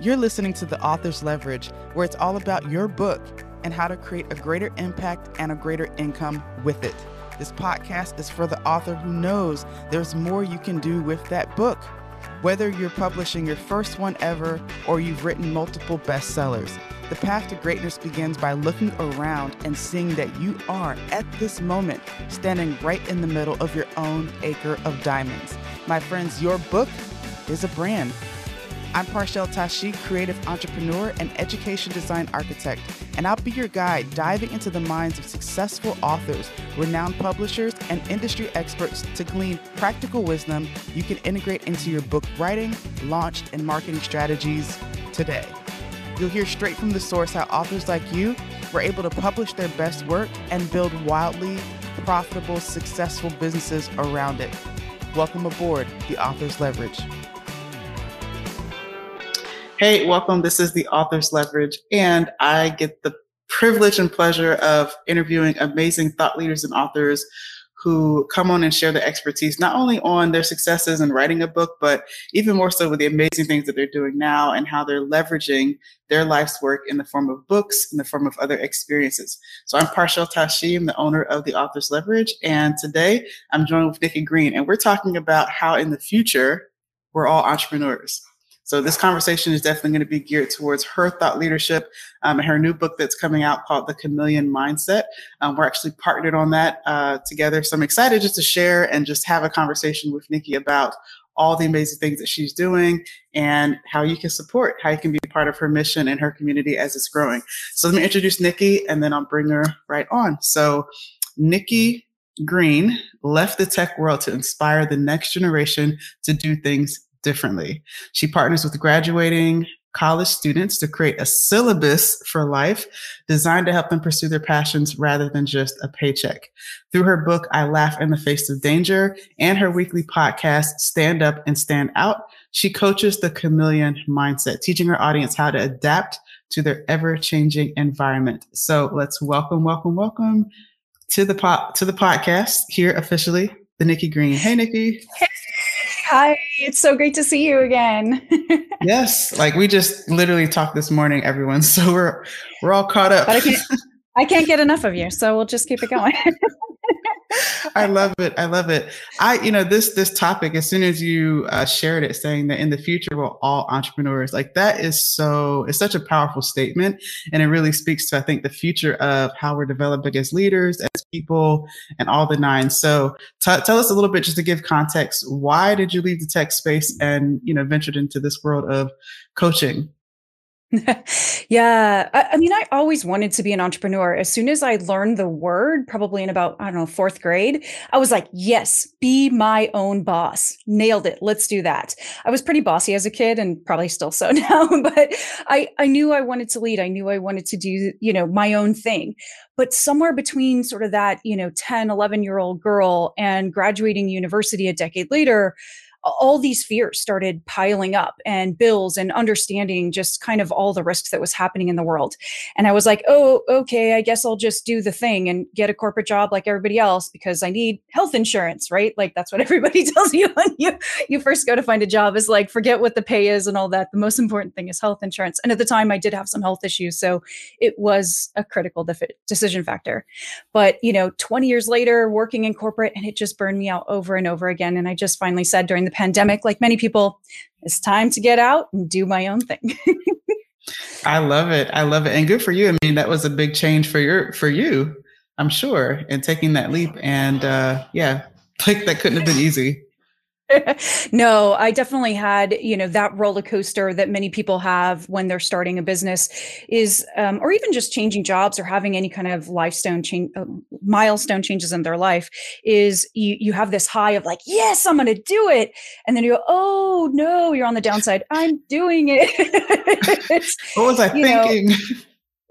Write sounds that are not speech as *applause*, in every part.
You're listening to The Author's Leverage, where it's all about your book and how to create a greater impact and a greater income with it. This podcast is for the author who knows there's more you can do with that book. Whether you're publishing your first one ever or you've written multiple bestsellers, the path to greatness begins by looking around and seeing that you are, at this moment, standing right in the middle of your own acre of diamonds. My friends, your book is a brand. I'm Parchelle Tashi, creative entrepreneur and education design architect, and I'll be your guide diving into the minds of successful authors, renowned publishers, and industry experts to glean practical wisdom you can integrate into your book writing, launch, and marketing strategies today. You'll hear straight from the source how authors like you were able to publish their best work and build wildly profitable, successful businesses around it. Welcome aboard the Author's Leverage. Hey, welcome. This is the Author's Leverage, and I get the privilege and pleasure of interviewing amazing thought leaders and authors who come on and share their expertise, not only on their successes in writing a book, but even more so with the amazing things that they're doing now and how they're leveraging their life's work in the form of books, in the form of other experiences. So I'm Parchelle Tashi, I'm the owner of the Author's Leverage, and today I'm joined with Nikki Green, and we're talking about how in the future we're all entrepreneurs. So this conversation is definitely going to be geared towards her thought leadership um, and her new book that's coming out called The Chameleon Mindset. Um, we're actually partnered on that uh, together. So I'm excited just to share and just have a conversation with Nikki about all the amazing things that she's doing and how you can support, how you can be part of her mission and her community as it's growing. So let me introduce Nikki and then I'll bring her right on. So Nikki Green left the tech world to inspire the next generation to do things differently. She partners with graduating college students to create a syllabus for life designed to help them pursue their passions rather than just a paycheck. Through her book, I Laugh in the Face of Danger and her weekly podcast, Stand Up and Stand Out, she coaches the chameleon mindset, teaching her audience how to adapt to their ever changing environment. So let's welcome, welcome, welcome to the pot, to the podcast here officially, the Nikki Green. Hey, Nikki. Hey. Hi, it's so great to see you again. *laughs* yes, like we just literally talked this morning, everyone. So we're we're all caught up. But I can't *laughs* I can't get enough of you, so we'll just keep it going. *laughs* I love it. I love it. I, you know, this this topic. As soon as you uh, shared it, saying that in the future we're all entrepreneurs, like that is so. It's such a powerful statement, and it really speaks to I think the future of how we're developing as leaders, as people, and all the nine. So, t- tell us a little bit just to give context. Why did you leave the tech space and you know ventured into this world of coaching? *laughs* yeah. I, I, mean, I always wanted to be an entrepreneur. As soon as I learned the word, probably in about, I don't know, fourth grade, I was like, yes, be my own boss. Nailed it. Let's do that. I was pretty bossy as a kid and probably still so *laughs* now, but I, I knew I wanted to lead. I knew I wanted to do, you know, my own thing. But somewhere between sort of that, you know, 10, 11 year old girl and graduating university a decade later, all these fears started piling up and bills and understanding just kind of all the risks that was happening in the world. And I was like, oh, okay, I guess I'll just do the thing and get a corporate job like everybody else because I need health insurance, right? Like that's what *laughs* everybody tells you when you, you first go to find a job is like, forget what the pay is and all that. The most important thing is health insurance. And at the time I did have some health issues. So it was a critical def- decision factor. But, you know, 20 years later, working in corporate and it just burned me out over and over again. And I just finally said during the pandemic, like many people, it's time to get out and do my own thing. *laughs* I love it. I love it. And good for you. I mean, that was a big change for your for you, I'm sure, and taking that leap. And uh yeah, *laughs* like that couldn't have been easy. *laughs* no, I definitely had, you know, that roller coaster that many people have when they're starting a business is, um, or even just changing jobs or having any kind of lifestone change, uh, milestone changes in their life is you, you have this high of like, yes, I'm going to do it. And then you go, oh no, you're on the downside. I'm doing it. *laughs* what was I thinking? Know,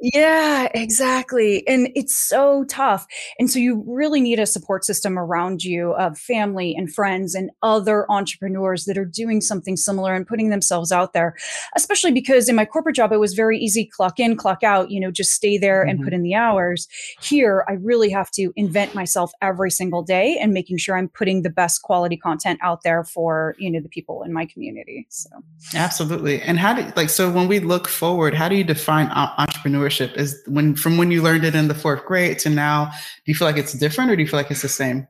Yeah, exactly. And it's so tough. And so you really need a support system around you of family and friends and other entrepreneurs that are doing something similar and putting themselves out there. Especially because in my corporate job, it was very easy clock in, clock out, you know, just stay there and mm-hmm. put in the hours. Here, I really have to invent myself every single day and making sure I'm putting the best quality content out there for, you know, the people in my community. So Absolutely. And how do like so when we look forward, how do you define entrepreneurship entrepreneurship is when from when you learned it in the fourth grade to now do you feel like it's different or do you feel like it's the same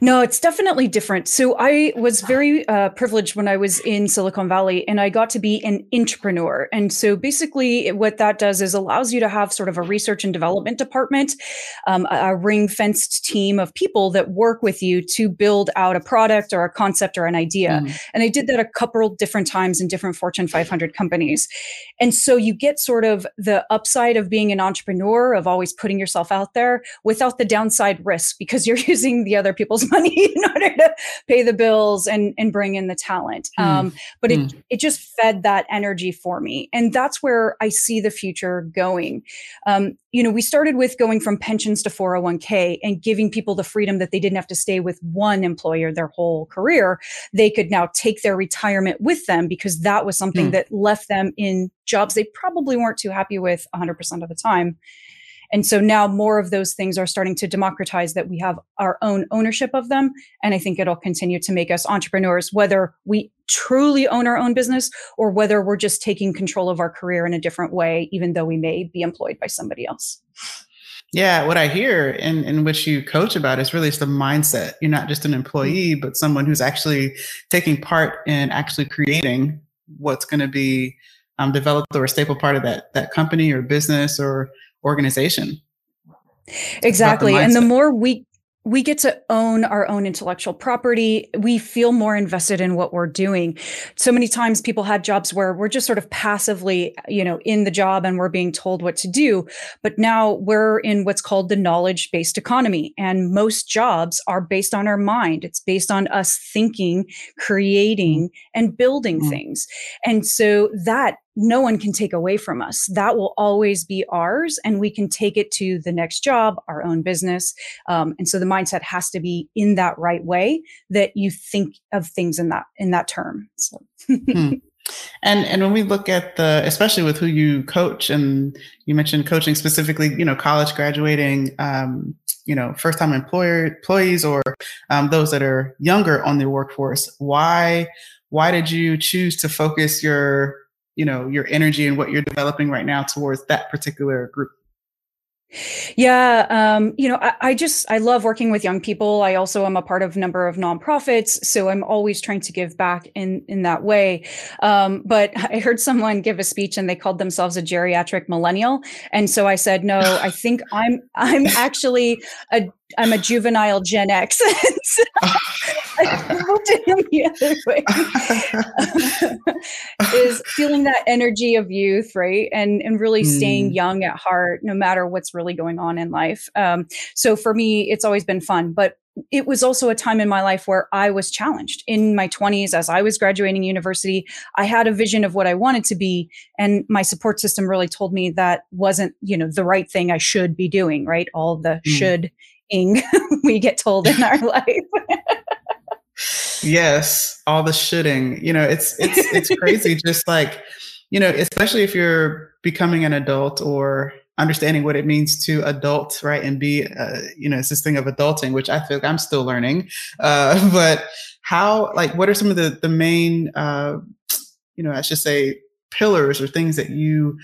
no, it's definitely different. So I was very uh, privileged when I was in Silicon Valley and I got to be an entrepreneur. And so basically, what that does is allows you to have sort of a research and development department, um, a ring fenced team of people that work with you to build out a product or a concept or an idea. Mm. And I did that a couple different times in different Fortune 500 companies. And so you get sort of the upside of being an entrepreneur, of always putting yourself out there without the downside risk because you're *laughs* using the other people's *laughs* money in order to pay the bills and and bring in the talent. Mm. Um, but mm. it hmm. it just fed that energy for me, and that's where I see the future going. Um, you know, we started with going from pensions to 401k and giving people the freedom that they didn't have to stay with one employer their whole career. They could now take their retirement with them because that was something mm. that left them in jobs they probably weren't too happy with 100% of the time. And so now more of those things are starting to democratize that we have our own ownership of them. And I think it'll continue to make us entrepreneurs, whether we truly own our own business or whether we're just taking control of our career in a different way, even though we may be employed by somebody else. Yeah, what I hear in, in which you coach about is really it's the mindset. You're not just an employee, mm-hmm. but someone who's actually taking part in actually creating what's going to be um, developed or a staple part of that that company or business or organization. Exactly. The and the more we we get to own our own intellectual property. We feel more invested in what we're doing. So many times people had jobs where we're just sort of passively, you know, in the job and we're being told what to do. But now we're in what's called the knowledge based economy. And most jobs are based on our mind. It's based on us thinking, creating, and building mm-hmm. things. And so that no one can take away from us. That will always be ours, and we can take it to the next job, our own business. Um, and so the mindset has to be in that right way that you think of things in that in that term. So. hmm. *laughs* And and when we look at the, especially with who you coach, and you mentioned coaching specifically, you know, college graduating, um, you know, first time employer employees or um, those that are younger on the workforce. Why why did you choose to focus your you know your energy and what you're developing right now towards that particular group yeah, um, you know, I, I, just I love working with young people. I also am a part of a number of nonprofits, so I'm always trying to give back in in that way. Um, but *laughs* I heard someone give a speech and they called themselves a geriatric millennial, and so I said, no, I think I'm I'm *laughs* actually a I'm a juvenile Gen X. *laughs* I moved him the other way. *laughs* is feeling that energy of youth, right? And and really mm. staying young at heart, no matter what's really going on in life. Um, so for me, it's always been fun. But it was also a time in my life where I was challenged in my 20s as I was graduating university. I had a vision of what I wanted to be, and my support system really told me that wasn't, you know, the right thing I should be doing, right? All the mm. should ing *laughs* we get told in our *laughs* life. yes, all the shitting. You know, it's it's it's crazy. *laughs* just like you know, especially if you're becoming an adult or understanding what it means to adult, right, and be, uh, you know, it's this thing of adulting, which I feel like I'm still learning. Uh, but how, like, what are some of the the main, uh, you know, I should say, pillars or things that you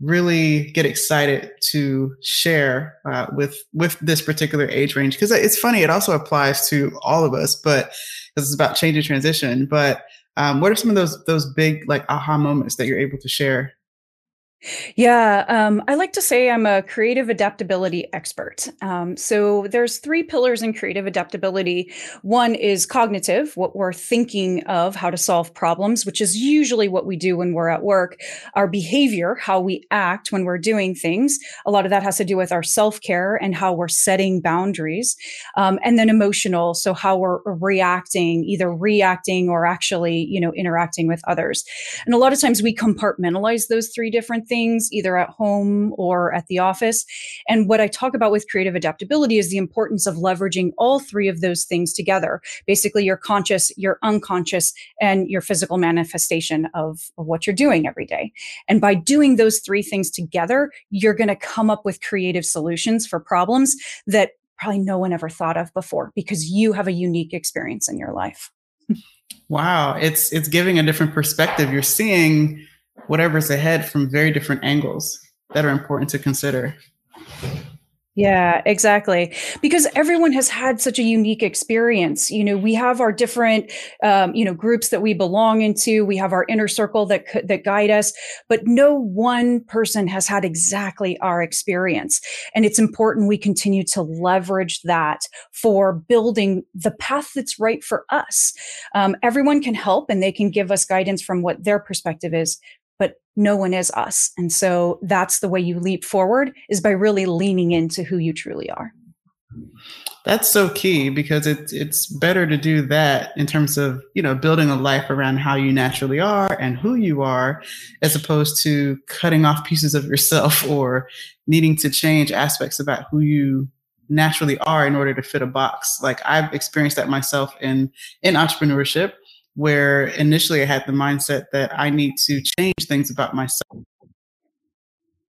really get excited to share uh, with with this particular age range. Because it's funny it also applies to all of us but this is about change and transition but um, what are some of those those big like aha moments that you're able to share yeah, um, I like to say I'm a creative adaptability expert. Um, so there's three pillars in creative adaptability. One is cognitive, what we're thinking of how to solve problems, which is usually what we do when we're at work. Our behavior, how we act when we're doing things. A lot of that has to do with our self care and how we're setting boundaries. Um, and then emotional, so how we're reacting, either reacting or actually, you know, interacting with others. And a lot of times we compartmentalize those three different things things either at home or at the office. And what I talk about with creative adaptability is the importance of leveraging all three of those things together. Basically, your conscious, your unconscious, and your physical manifestation of, of what you're doing every day. And by doing those three things together, you're going to come up with creative solutions for problems that probably no one ever thought of before because you have a unique experience in your life. Wow, it's it's giving a different perspective. You're seeing whatever's ahead from very different angles that are important to consider. Yeah, exactly. Because everyone has had such a unique experience. You know, we have our different, um, you know, groups that we belong into. We have our inner circle that that guide us, but no one person has had exactly our experience. And it's important we continue to leverage that for building the path that's right for us. Um, everyone can help, and they can give us guidance from what their perspective is no one is us. And so that's the way you leap forward is by really leaning into who you truly are. That's so key because it's it's better to do that in terms of, you know, building a life around how you naturally are and who you are as opposed to cutting off pieces of yourself *laughs* or needing to change aspects about who you naturally are in order to fit a box. Like I've experienced that myself in in entrepreneurship where initially I had the mindset that I need to change things about myself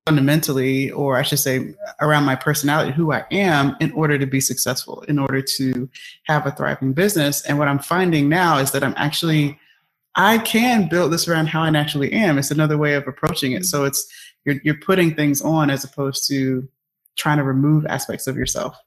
fundamentally, or I should say, around my personality, who I am, in order to be successful, in order to have a thriving business. And what I'm finding now is that I'm actually, I can build this around how I naturally am. It's another way of approaching it. So it's, you're, you're putting things on as opposed to trying to remove aspects of yourself.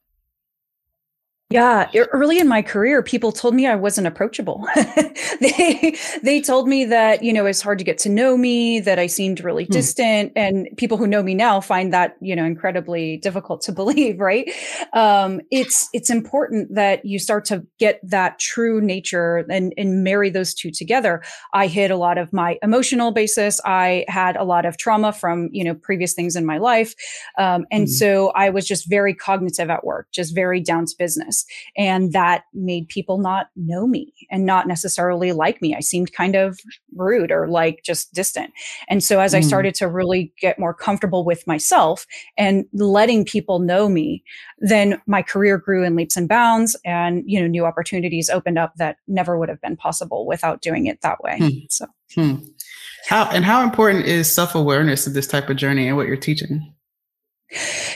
Yeah, early in my career, people told me I wasn't approachable. *laughs* they they told me that you know it's hard to get to know me, that I seemed really hmm. distant, and people who know me now find that you know incredibly difficult to *laughs* believe. Right? Um, it's it's important that you start to get that true nature and and marry those two together. I hid a lot of my emotional basis. I had a lot of trauma from you know previous things in my life, um, and mm. so I was just very cognitive at work, just very down to business. And that made people not know me and not necessarily like me. I seemed kind of rude or like just distant. And so as mm. I started to really get more comfortable with myself and letting people know me, then my career grew in leaps and bounds and, you know, new opportunities opened up that never would have been possible without doing it that way. Hmm. So, hmm. how and how important is self awareness in this type of journey and what you're teaching?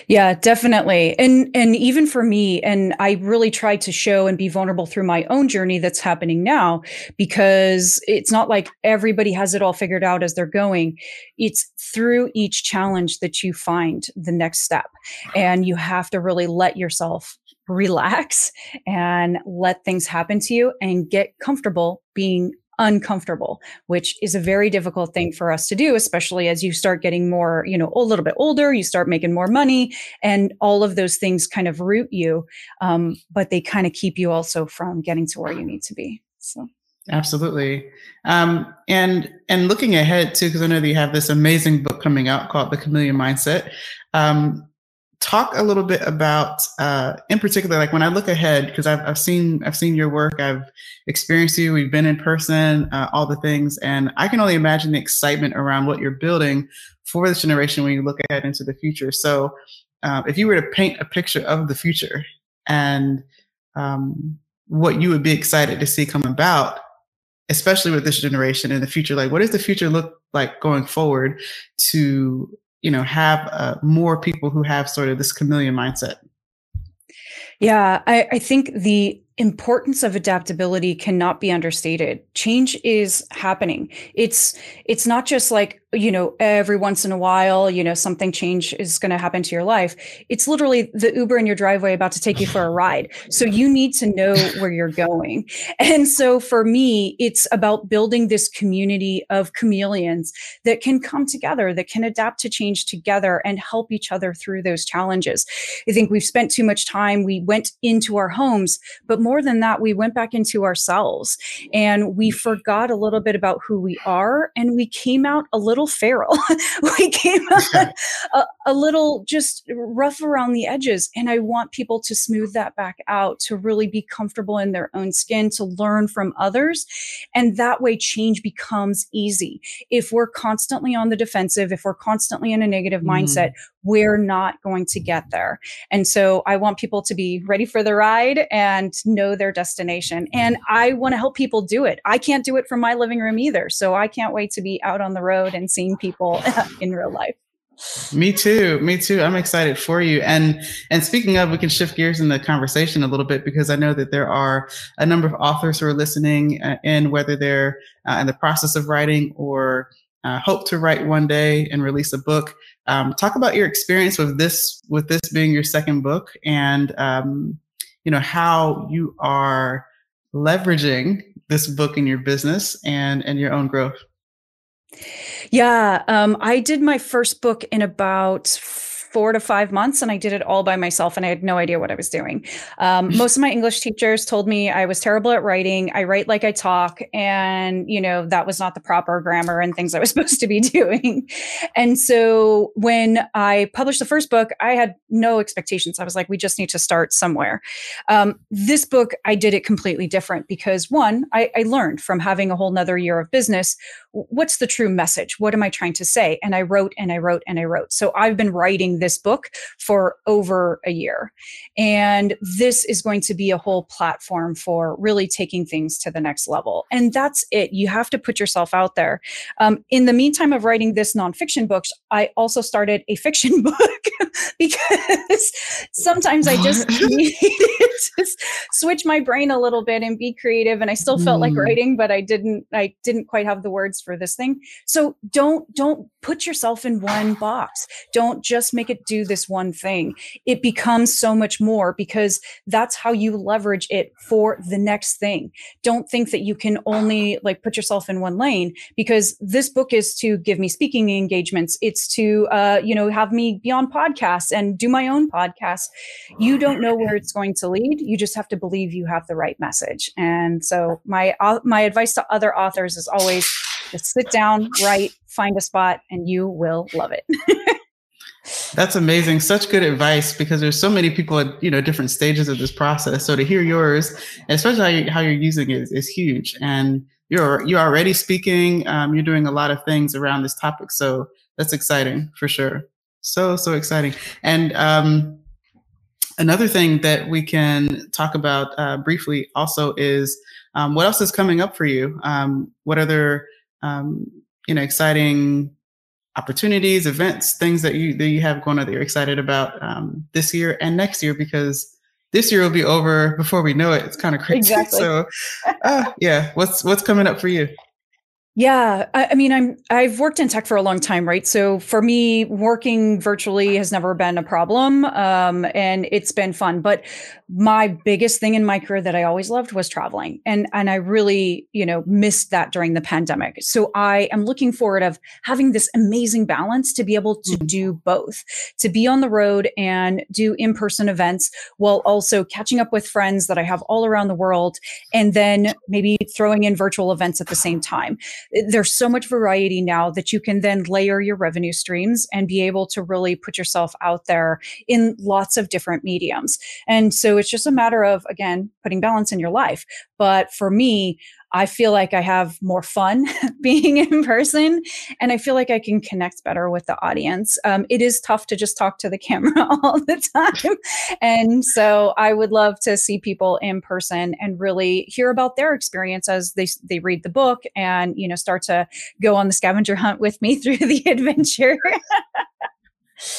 Yeah, definitely. And and even for me and I really tried to show and be vulnerable through my own journey that's happening now because it's not like everybody has it all figured out as they're going. It's through each challenge that you find the next step. And you have to really let yourself relax and let things happen to you and get comfortable being uncomfortable, which is a very difficult thing for us to do, especially as you start getting more, you know, a little bit older, you start making more money, and all of those things kind of root you, um, but they kind of keep you also from getting to where you need to be. So. Absolutely, um, and and looking ahead too, because I know that you have this amazing book coming out called The Chameleon Mindset. Um, talk a little bit about uh, in particular like when i look ahead because I've, I've seen i've seen your work i've experienced you we've been in person uh, all the things and i can only imagine the excitement around what you're building for this generation when you look ahead into the future. So uh, if you were to paint a picture of the future and um, what you would be excited to see come about especially with this generation in the future like what does the future look like going forward to you know have uh, more people who have sort of this chameleon mindset. Yeah I, I think the importance of adaptability cannot be understated. Change is happening. It's it's not just like you know every once in a while you know something change is going to happen to your life. It's literally the uber in your driveway about to take you for a *laughs* ride. So you need to know where you're going. And so for me it's about building this community of chameleons that can come together that can adapt to change together and help each other through those challenges. I think we've spent too much time we went into our homes but more than that, we went back into ourselves. And we mm. forgot a little bit about who we are and we came out a little little feral. *laughs* we came a, a, little just rough around the edges. And I want people to smooth that back out, to really be comfortable in their own skin, to learn from others. And that way change becomes easy. If we're constantly on the defensive, if we're constantly in a negative mm. mindset, we're not going to get there. And so I want people to be ready for the ride and know their destination. And I want to help people do it. I can't do it from my living room either. So I can't wait to be out on the road and seeing people *laughs* in real life. Me too. Me too. I'm excited for you. And and speaking of, we can shift gears in the conversation a little bit because I know that there are a number of authors who are listening, uh, and whether they're uh, in the process of writing or uh, hope to write one day and release a book. Um, talk about your experience with this with this being your second book, and um, you know how you are leveraging this book in your business and and your own growth. Yeah, um, I did my first book in about four to five months and I did it all by myself and I had no idea what I was doing. Um, *laughs* most of my English teachers told me I was terrible at writing. I write like I talk and, you know, that was not the proper grammar and things I was *laughs* supposed to be doing. And so when I published the first book, I had no expectations. I was like, we just need to start somewhere. Um, this book, I did it completely different because one, I, I learned from having a whole nother year of business what's the true message? What am I trying to say? And I wrote and I wrote and I wrote. So I've been writing this book for over a year. And this is going to be a whole platform for really taking things to the next level. And that's it. You have to put yourself out there. Um, in the meantime of writing this nonfiction book, I also started a *laughs* fiction book *laughs* because sometimes I just *laughs* needed to switch my brain a little bit and be creative. And I still felt mm. like writing, but I didn't, I didn't quite have the words for this thing. So don't don't put yourself in one box. Don't just make it do this one thing. It becomes so much more because that's how you leverage it for the next thing. Don't think that you can only like put yourself in one lane because this book is to give me speaking engagements. It's to uh, you know have me be on podcasts and do my own podcast. You don't know where it's going to lead. You just have to believe you have the right message. And so my uh, my advice to other authors is always just sit down, write, find a spot, and you will love it. *laughs* That's amazing. Such good advice because there's so many people at you know different stages of this process. So to hear yours, especially how, you, how you're using it, is, huge. And you're you're already speaking. Um, you're doing a lot of things around this topic. So that's exciting for sure. So so exciting. And um, another thing that we can talk about uh, briefly also is um, what else is coming up for you. Um, what other um, you know, exciting opportunities, events, things that you that you have going on that you're excited about um, this year and next year because this year will be over before we know it. It's kind of crazy. *laughs* Exactly. So, uh, yeah, what's what's coming up for you? Yeah, I, I, mean, I'm I've worked in tech for a long time, right? So for me, working virtually has never been a problem, um, and it's been fun. But my biggest thing in my career that I always loved was traveling, and and I really, you know, missed that during the pandemic. So I am looking forward of having this amazing balance to be able to mm-hmm. do both, to be on the road and do in person events while also catching up with friends that I have all around the world, and then maybe throwing in virtual events at the same time there's so much variety now that you can then layer your revenue streams and be able to really put yourself out there in lots of different mediums. And so it's just a matter of, again, putting balance in your life. But for me, I feel like I have more fun *laughs* being in person and I feel like I can connect better with the audience. Um, it is tough to just talk to the *laughs* camera all the time. And so I would love to see people in person and really hear about their experience as they, they read the book and, you know, start to go on the scavenger hunt with me *laughs* through the adventure.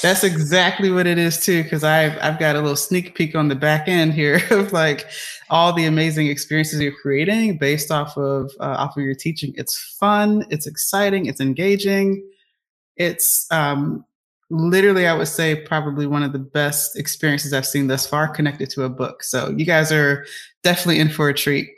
That's exactly what it is too, because I've I've got a little sneak peek on the back end here *laughs* of like all the amazing experiences you're creating based off of uh, off of your teaching. It's fun, it's exciting, it's engaging. It's um, literally, I would say, probably one of the best experiences I've seen thus far connected to a book. So you guys are definitely in for a treat.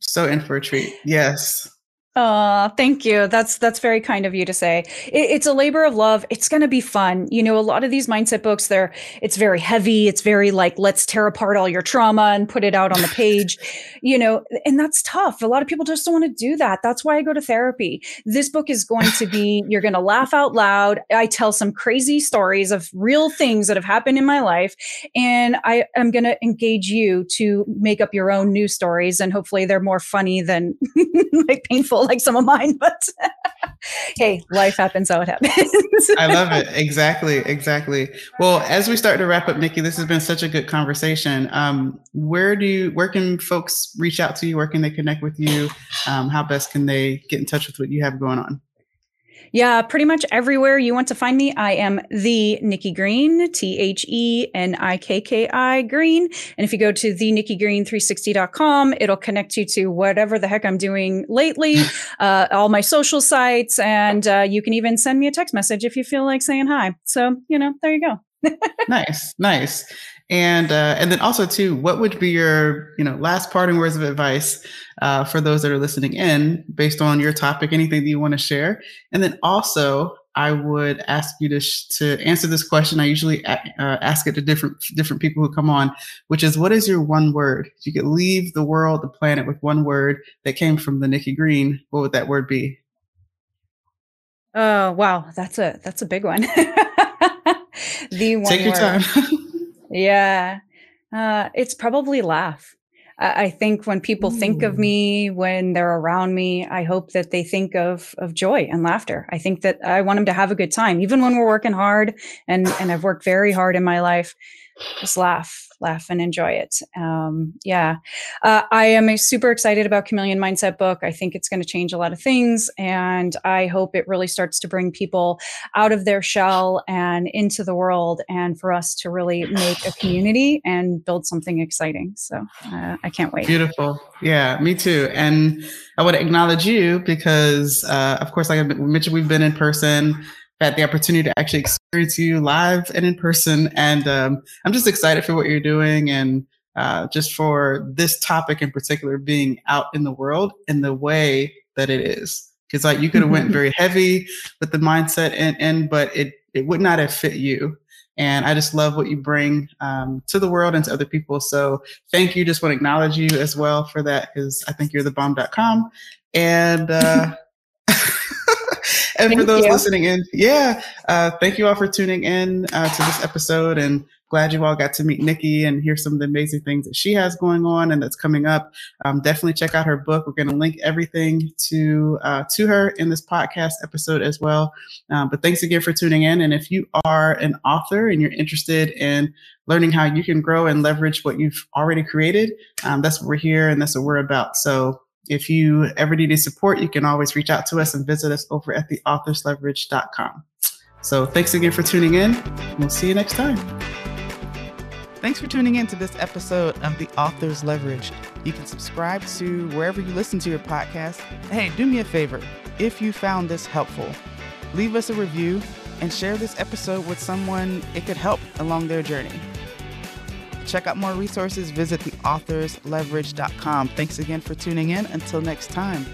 So in for a treat. Yes. Oh, thank you. That's that's very kind of you to say. It, it's a labor of love. It's going to be fun. You know, a lot of these mindset books, they're it's very heavy. It's very like let's tear apart all your trauma and put it out on the page. *laughs* you know, and that's tough. A lot of people just don't want to do that. That's why I go to therapy. This book is going to be *laughs* you're going to laugh out loud. I tell some crazy stories of real things that have happened in my life, and I am going to engage you to make up your own new stories, and hopefully they're more funny than *laughs* like painful *laughs* like some of mine, but *laughs* hey, life happens how it happens. I love it. *laughs* Exactly. Exactly. Well, as we start to wrap up, Nikki, this has been such a good conversation. Um, where do you, where can folks reach out to you? Where can they connect with you? Um, how best can they get in touch with what you have going on? Yeah, pretty much everywhere you want to find me. I am the Nikki Green, T H E N I K K I Green. And if you go to the Nikki Green 360.com, it'll connect you to whatever the heck I'm doing lately, *laughs* uh, all my social sites, and uh, you can even send me a text message if you feel like saying hi. So, you know, there you go. Nice, nice. And uh, and then also too, what would be your you know last parting words of advice uh, for those that are listening in, based on your topic, anything that you want to share? And then also, I would ask you to sh- to answer this question. I usually a- uh, ask it to different different people who come on, which is, what is your one word? If you could leave the world, the planet, with one word that came from the Nikki Green, what would that word be? Oh wow, that's a that's a big one. *laughs* *laughs* the one take your word. time. *laughs* Yeah. Uh, it's probably laugh. I, I think when people Ooh. think of me, when they're around me, I hope that they think of of joy and laughter. I think that I want them to have a good time, even when we're working hard. And and I've worked very hard in my life. Just laugh laugh and enjoy it. Um, yeah, uh, I am super excited about Chameleon Mindset book. I think it's going to change a lot of things, and I hope it really starts to bring people out of their shell and into the world, and for us to really make a community and build something exciting. So uh, I can't wait. Beautiful. Yeah, me too. And I want to acknowledge you because, uh, of course, like I mentioned, we've been in person had the opportunity to actually experience you live and in person. And um, I'm just excited for what you're doing and uh, just for this topic in particular being out in the world in the way that it is. Because like you could have went *laughs* very heavy with the mindset and, and but it it would not have fit you. And I just love what you bring um, to the world and to other people. So thank you. Just want to acknowledge you as well for that because I think you're the bomb.com. And uh, *laughs* and thank for those you. listening in, yeah, uh, thank you all for tuning in uh, to this episode and glad you all got to meet Nikki and hear some of the amazing things that she has going on and that's coming up. Um, definitely check out her book. We're going to link everything to uh, to her in this podcast episode as well. Um, but thanks again for tuning in. And if you are an author and you're interested in learning how you can grow and leverage what you've already created, um, that's what we're here and that's what we're about. So if you ever need any support, you can always reach out to us and visit us over at theauthorsleverage.com. So thanks again for tuning in. We'll see you next time. Thanks for tuning in to this episode of The Author's Leverage. You can subscribe to wherever you listen to your podcast. Hey, do me a favor. If you found this helpful, leave us a review and share this episode with someone it could help along their journey check out more resources, visit theauthorsleverage.com. Thanks again for tuning in. Until next time.